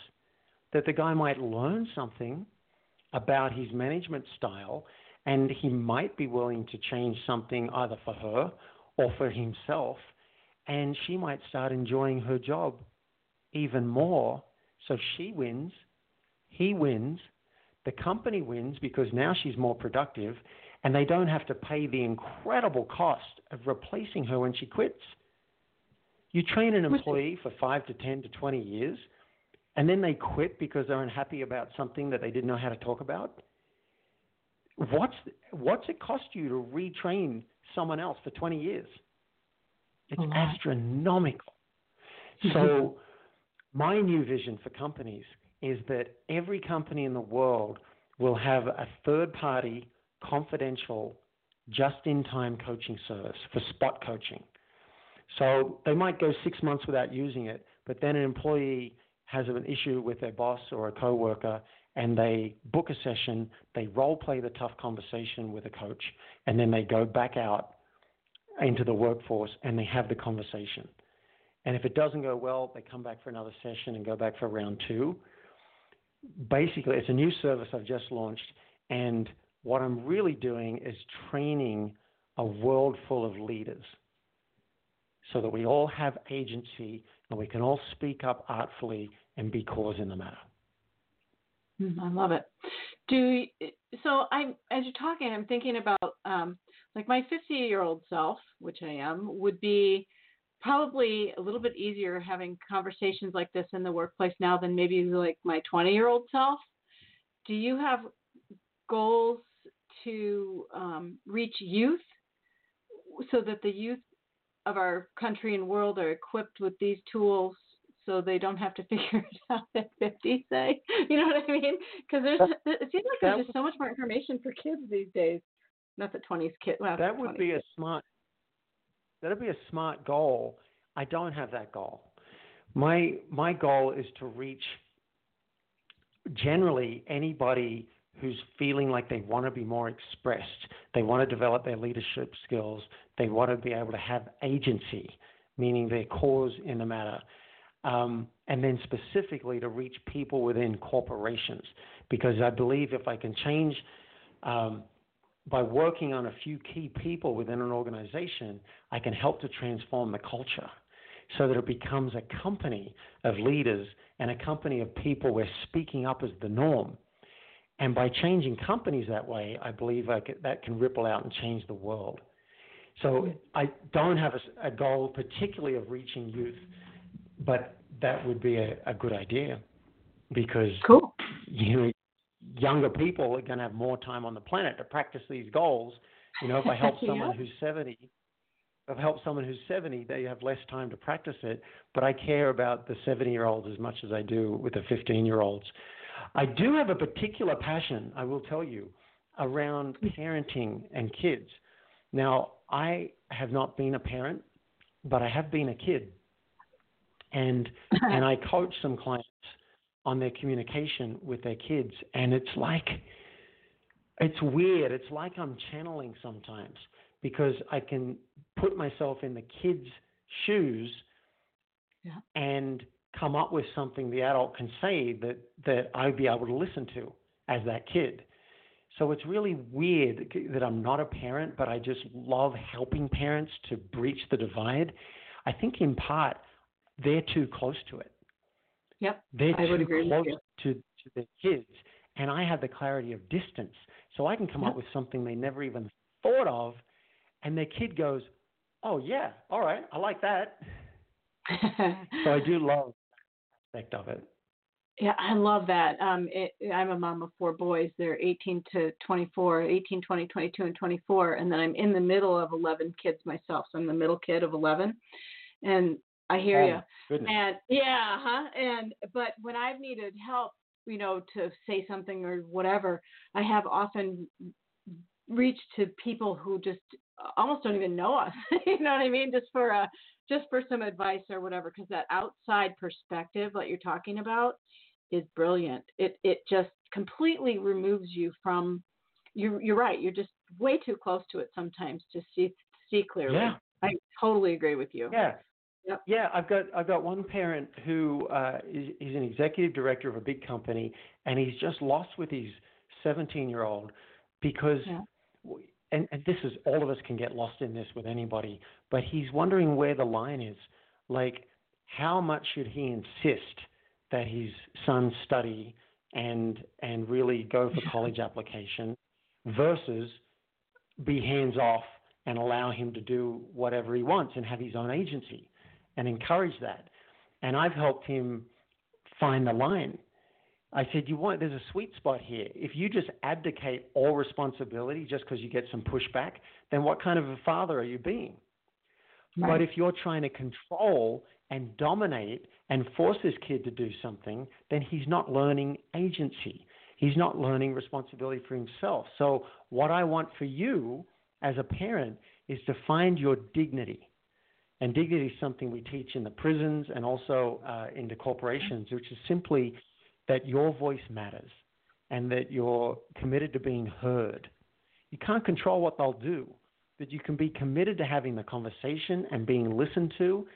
that the guy might learn something about his management style and he might be willing to change something either for her or for himself. And she might start enjoying her job even more. So she wins, he wins, the company wins because now she's more productive, and they don't have to pay the incredible cost of replacing her when she quits. You train an employee for five to 10 to 20 years, and then they quit because they're unhappy about something that they didn't know how to talk about. What's, what's it cost you to retrain someone else for 20 years? It's astronomical. So, my new vision for companies is that every company in the world will have a third party, confidential, just in time coaching service for spot coaching. So they might go six months without using it, but then an employee has an issue with their boss or a coworker and they book a session, they role play the tough conversation with a coach, and then they go back out into the workforce and they have the conversation. And if it doesn't go well, they come back for another session and go back for round two. Basically, it's a new service I've just launched, and what I'm really doing is training a world full of leaders so that we all have agency and we can all speak up artfully and be cause in the matter. Mm, I love it. Do so. I'm as you're talking, I'm thinking about um, like my 50 year old self, which I am, would be probably a little bit easier having conversations like this in the workplace now than maybe like my 20 year old self. Do you have goals to um, reach youth so that the youth of our country and world are equipped with these tools so they don't have to figure it out at 50, say? You know what I mean? Because there's it seems like there's just so much more information for kids these days. Not that 20s kids. Well, that would 20s. be a smart. That'd be a smart goal. I don't have that goal. My my goal is to reach generally anybody who's feeling like they want to be more expressed, they want to develop their leadership skills, they want to be able to have agency, meaning their cause in the matter, um, and then specifically to reach people within corporations. Because I believe if I can change um, by working on a few key people within an organization, I can help to transform the culture so that it becomes a company of leaders and a company of people where speaking up is the norm. And by changing companies that way, I believe I could, that can ripple out and change the world. So I don't have a, a goal particularly of reaching youth, but that would be a, a good idea because cool. you know younger people are going to have more time on the planet to practice these goals. You know, if I help someone yeah. who's 70, if I help someone who's 70, they have less time to practice it. But I care about the 70 year olds as much as I do with the 15 year olds. I do have a particular passion, I will tell you, around mm. parenting and kids. Now, I have not been a parent, but I have been a kid. And and I coach some clients on their communication with their kids and it's like it's weird. It's like I'm channeling sometimes because I can put myself in the kid's shoes yeah. and come up with something the adult can say that, that I'd be able to listen to as that kid. So it's really weird that I'm not a parent, but I just love helping parents to breach the divide. I think in part they're too close to it. Yep. They're I would too close to, to their kids. And I have the clarity of distance. So I can come Yep. up with something they never even thought of. And their kid goes, Oh, yeah, all right, I like that. So I do love aspect of it. Yeah, I love that. Um, it, I'm a mom of four boys. They're 18 to 24, 18, 20, 22, and 24. And then I'm in the middle of 11 kids myself. So I'm the middle kid of 11. And I hear Oh, you. Goodness. And yeah, huh? And but when I've needed help, you know, to say something or whatever, I have often reached to people who just almost don't even know us. you know what I mean? Just for a just for some advice or whatever, because that outside perspective that you're talking about is brilliant. It it just completely removes you from you're you're right. You're just way too close to it sometimes to see see clearly. Yeah. I totally agree with you. Yeah. Yep. Yeah, I've got I've got one parent who uh, is he's an executive director of a big company, and he's just lost with his 17 year old because, Yeah. And, and this is all of us can get lost in this with anybody, but he's wondering where the line is. Like, how much should he insist that his son study and and really go for college application versus be hands off and allow him to do whatever he wants and have his own agency and encourage that. And I've helped him find the line. I said, "You want? There's a sweet spot here. If you just abdicate all responsibility just because you get some pushback, then what kind of a father are you being? Right. But if you're trying to control and dominate and force this kid to do something, then he's not learning agency. He's not learning responsibility for himself. So, what I want for you as a parent is to find your dignity. And dignity is something we teach in the prisons and also uh, in the corporations, which is simply that your voice matters and that you're committed to being heard. You can't control what they'll do, but you can be committed to having the conversation and being listened to,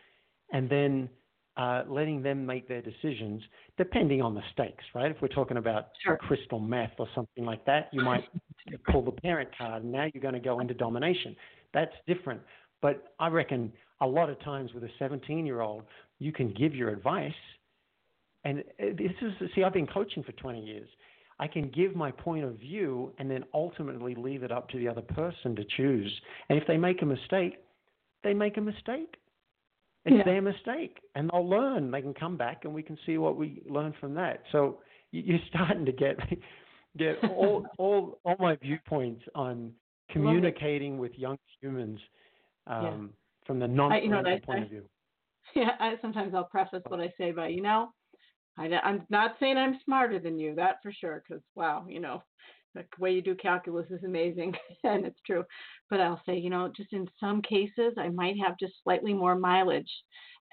and then uh, letting them make their decisions depending on the stakes, right? If we're talking about Sure. crystal meth or something like that, you might pull the parent card, and now you're going to go into domination. That's different. But I reckon a lot of times with a 17 year old, you can give your advice. And uh, this is, see, I've been coaching for 20 years. I can give my point of view and then ultimately leave it up to the other person to choose. And if they make a mistake, they make a mistake. It's Yeah. their mistake, and they'll learn. They can come back, and we can see what we learn from that. So you- you're starting to get get all all all my viewpoints on communicating with young humans um, from the non you know what I point of view. Yeah, I, sometimes I'll preface what I say by, you know, I, am not saying I'm smarter than you, that for sure, because wow, you know, the way you do calculus is amazing, and it's true. But I'll say, you know, just in some cases, I might have just slightly more mileage,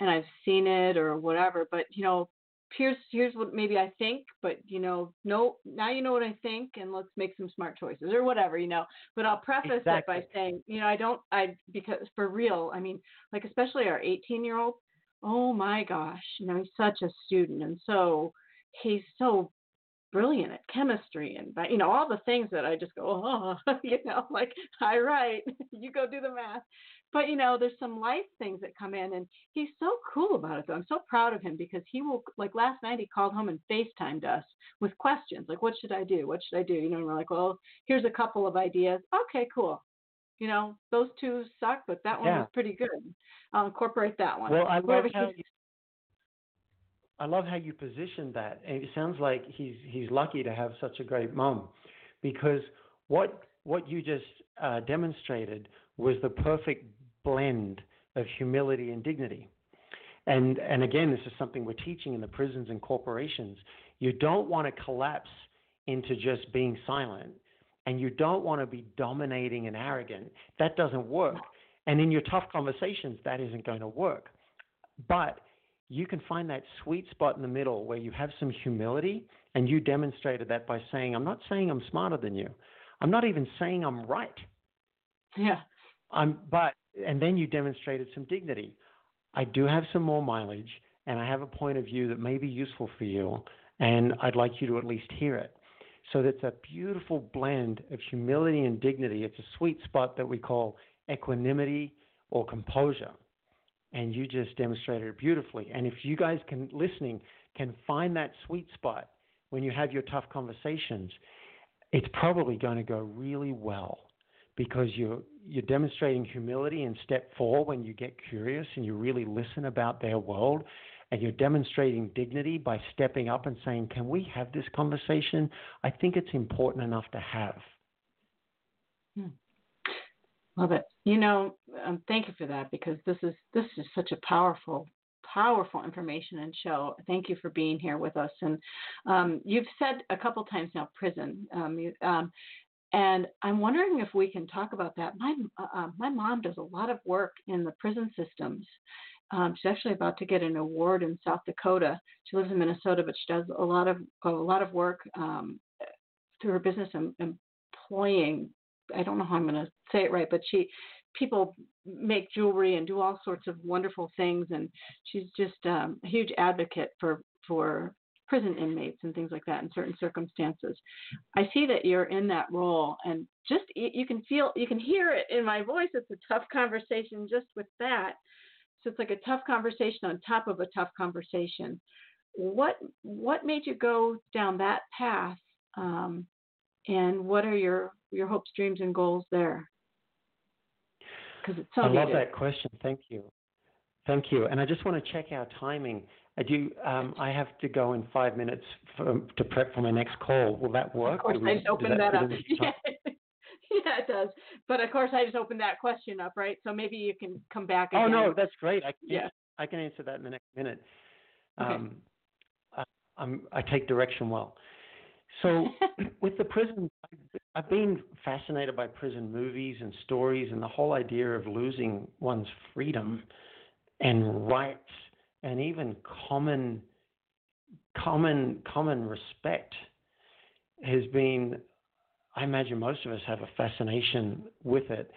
and I've seen it or whatever. But you know, here's here's what maybe I think, but you know, no, now you know what I think, and let's make some smart choices or whatever, you know. But I'll preface it by saying, you know, I don't, I because for real, I mean, like especially our 18 year old oh my gosh, you know, he's such a student and so he's so brilliant at chemistry and you know all the things that I just go oh you know like I write you go do the math. But you know there's some life things that come in and he's so cool about it though I'm so proud of him because he will like last night he called home and FaceTimed us with questions like what should I do? What should I do? You know and we're like well here's a couple of ideas. Okay cool you know those two suck but that one Yeah. was pretty good I'll incorporate that one Well, I love how you, I love how you positioned that. And it sounds like he's he's lucky to have such a great mom, because what what you just uh, demonstrated was the perfect blend of humility and dignity. And and again, this is something we're teaching in the prisons and corporations. You don't want to collapse into just being silent, and you don't want to be dominating and arrogant. That doesn't work. And in your tough conversations, that isn't going to work. But you can find that sweet spot in the middle where you have some humility, and you demonstrated that by saying, I'm not saying I'm smarter than you. I'm not even saying I'm right. yeah I'm, but, and then you demonstrated some dignity. I do have some more mileage, and I have a point of view that may be useful for you, and I'd like you to at least hear it. So that's a beautiful blend of humility and dignity. It's a sweet spot that we call equanimity or composure. And you just demonstrated it beautifully. And if you guys can, listening, can find that sweet spot when you have your tough conversations, it's probably going to go really well because you're you're demonstrating humility in step four when you get curious and you really listen about their world and you're demonstrating dignity by stepping up and saying can we have this conversation i think it's important enough to have Love it. You know, um, thank you for that because this is this is such a powerful, powerful information and show. Thank you for being here with us. And um, you've said a couple times now, prison. Um, you, um, And I'm wondering if we can talk about that. My uh, uh, my mom does a lot of work in the prison systems. Um, she's actually about to get an award in South Dakota. She lives in Minnesota, but she does a lot of a lot of work um, through her business and employing. I don't know how I'm going to say it right, but she people make jewelry and do all sorts of wonderful things, and she's just um, a huge advocate for for prison inmates and things like that in certain circumstances. I see that you're in that role, and just you can feel, you can hear it in my voice. It's a tough conversation just with that. So it's like a tough conversation on top of a tough conversation. What what made you go down that path, um, and what are your your hopes, dreams, and goals there? Because it's so. I love that question. Thank you. Thank you. And I just want to check our timing. I do. Um, I have to go in five minutes for, to prep for my next call. Will that work? Of course, I opened that, that up. Yeah. it does. But of course, I just opened that question up, right? So maybe you can come back. Again. Oh no, that's great. I can, yeah. I can answer that in the next minute. Okay. Um, I, I'm, I take direction well. So with the prison, I've been fascinated by prison movies and stories and the whole idea of losing one's freedom and rights and even common common common respect has been I imagine most of us have a fascination with it.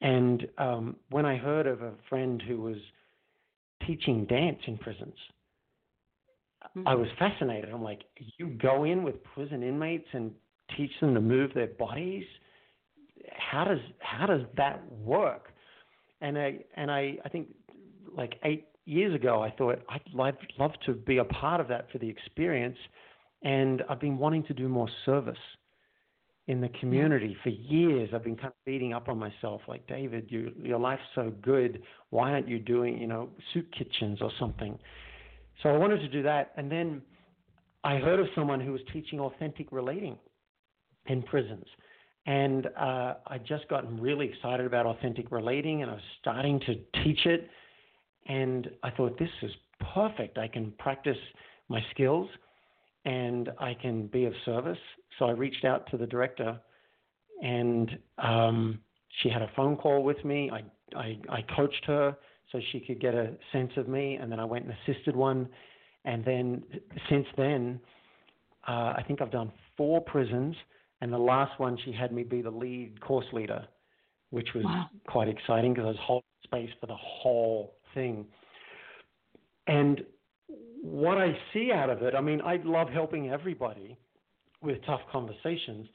And um, when I heard of a friend who was teaching dance in prisons, mm-hmm. I was fascinated. I'm like, you go in with prison inmates and teach them to move their bodies? How does how does that work? And I and I I think like eight years ago, I thought I'd love, love to be a part of that for the experience. And I've been wanting to do more service in the community for years. I've been kind of beating up on myself, like David, you, your life's so good. Why aren't you doing, you know, soup kitchens or something? So I wanted to do that, and then I heard of someone who was teaching authentic relating in prisons, and uh, I just gotten really excited about authentic relating, and I was starting to teach it. And I thought, this is perfect. I can practice my skills and I can be of service. So I reached out to the director and um, she had a phone call with me. I, I, I coached her so she could get a sense of me. And then I went and assisted one. And then since then, uh, I think I've done four prisons. And the last one, she had me be the lead course leader, which was wow. quite exciting because I was holding space for the whole thing. And what I see out of it, I mean, I love helping everybody with tough conversations.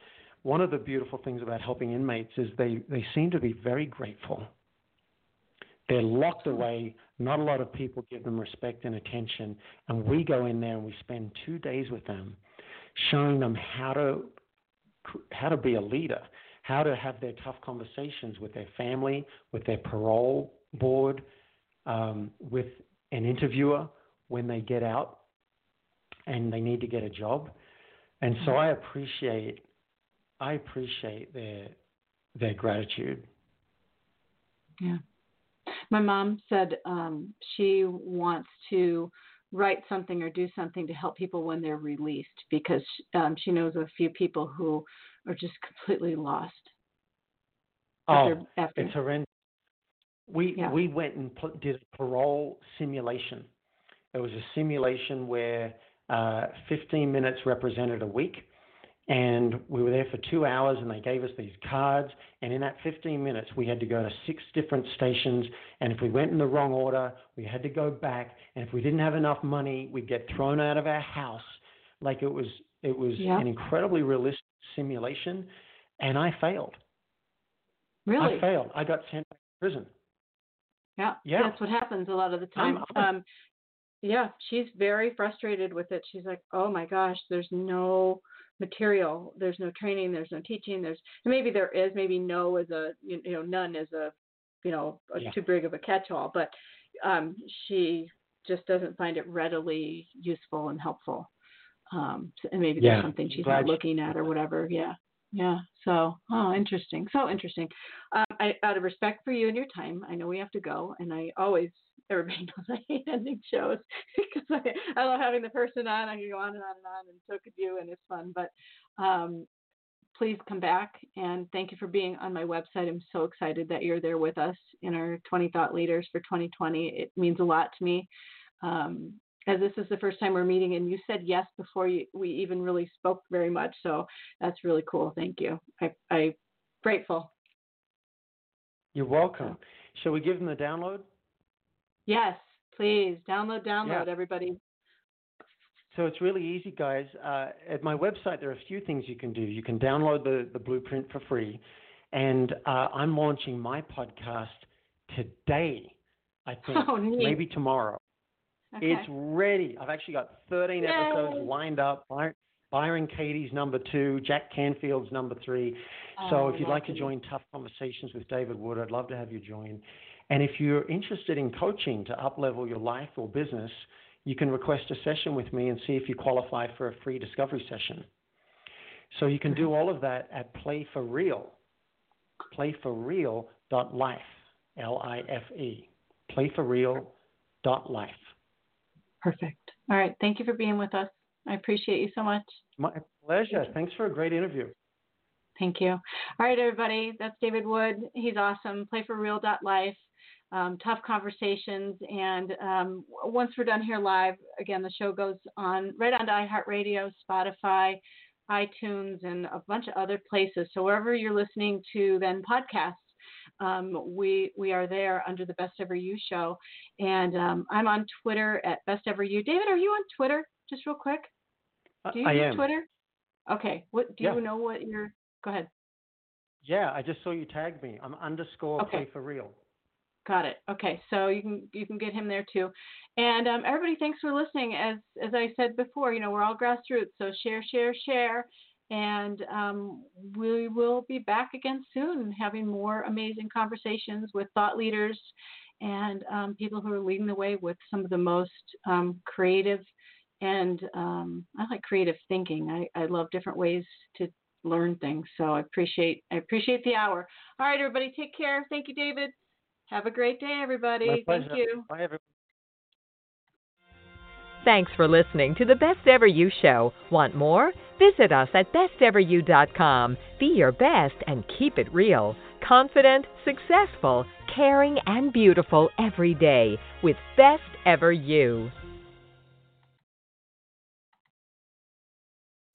One of the beautiful things about helping inmates is they, they seem to be very grateful. They're locked away. Not a lot of people give them respect and attention. And we go in there and we spend two days with them, showing them how to how to be a leader, how to have their tough conversations with their family, with their parole board, um, with an interviewer when they get out and they need to get a job. And so mm-hmm. I appreciate I appreciate their their gratitude. Yeah. My mom said um, she wants to write something or do something to help people when they're released because um, she knows a few people who are just completely lost. After, oh, after. it's horrendous. We yeah. we went and did a parole simulation. It was a simulation where uh, 15 minutes represented a week, and we were there for two hours, and they gave us these cards. And in that 15 minutes, we had to go to six different stations. And if we went in the wrong order, we had to go back. And if we didn't have enough money, we'd get thrown out of our house. Like it was, it was yeah. an incredibly realistic simulation, and I failed. Really? I failed. I got sent back to prison. Yeah, yeah, that's what happens a lot of the time. Um, yeah, she's very frustrated with it. She's like, "Oh my gosh, there's no material, there's no training, there's no teaching, there's maybe there is, maybe no is a you know none is a you know a, yeah. too big of a catch-all, but um, she just doesn't find it readily useful and helpful. Um, and maybe yeah. there's something she's not looking at or whatever. Yeah yeah. So, oh, interesting. So interesting. I, out of respect for you and your time, I know we have to go, and I always everybody knows I hate ending shows because I, I love having the person on. I can go on and on and on, and so could you, and it's fun. But um, please come back and thank you for being on my website. I'm so excited that you're there with us in our 20 Thought Leaders for 2020. It means a lot to me. Um, as this is the first time we're meeting, and you said yes before you, we even really spoke very much. So that's really cool. Thank you. I, I'm grateful. You're welcome. Shall we give them the download? Yes, please. Download, download, yeah. everybody. So it's really easy, guys. Uh, at my website, there are a few things you can do. You can download the, the blueprint for free, and uh, I'm launching my podcast today. I think oh, maybe tomorrow. Okay. It's ready. I've actually got 13 Yay. episodes lined up. Byron Katie's number two, Jack Canfield's number three. Oh, so if you'd like to join Tough Conversations with David Wood, I'd love to have you join. And if you're interested in coaching to uplevel your life or business, you can request a session with me and see if you qualify for a free discovery session. So you can do all of that at Play for Real, playforreal.life, L-I-F-E, playforreal.life. Perfect. All right. Thank you for being with us. I appreciate you so much. My pleasure. Thanks for a great interview. Thank you. All right, everybody. That's David Wood. He's awesome. Playforreal.life um, tough conversations. And um, once we're done here live, again, the show goes on right on to iHeartRadio, Spotify, iTunes, and a bunch of other places. So wherever you're listening to then podcasts, um, we we are there under the Best Ever You show, and um, I'm on Twitter at Best Ever You. David, are you on Twitter? Just real quick. Uh, do you I use am. Twitter? Okay. What do yeah. you know? What your? Go ahead. Yeah, I just saw you tag me. I'm underscore okay. play for real. Got it. Okay, so you can you can get him there too, and um, everybody, thanks for listening. As as I said before, you know we're all grassroots, so share, share, share, and um, we will be back again soon, having more amazing conversations with thought leaders and um, people who are leading the way with some of the most um, creative and um, I like creative thinking. I, I love different ways to learn things, so I appreciate I appreciate the hour. All right, everybody, take care. Thank you, David. Have a great day, everybody. Thank you. Bye, everybody. Thanks for listening to the Best Ever You Show. Want more? Visit us at besteveryou.com. Be your best and keep it real. Confident, successful, caring, and beautiful every day with Best Ever You.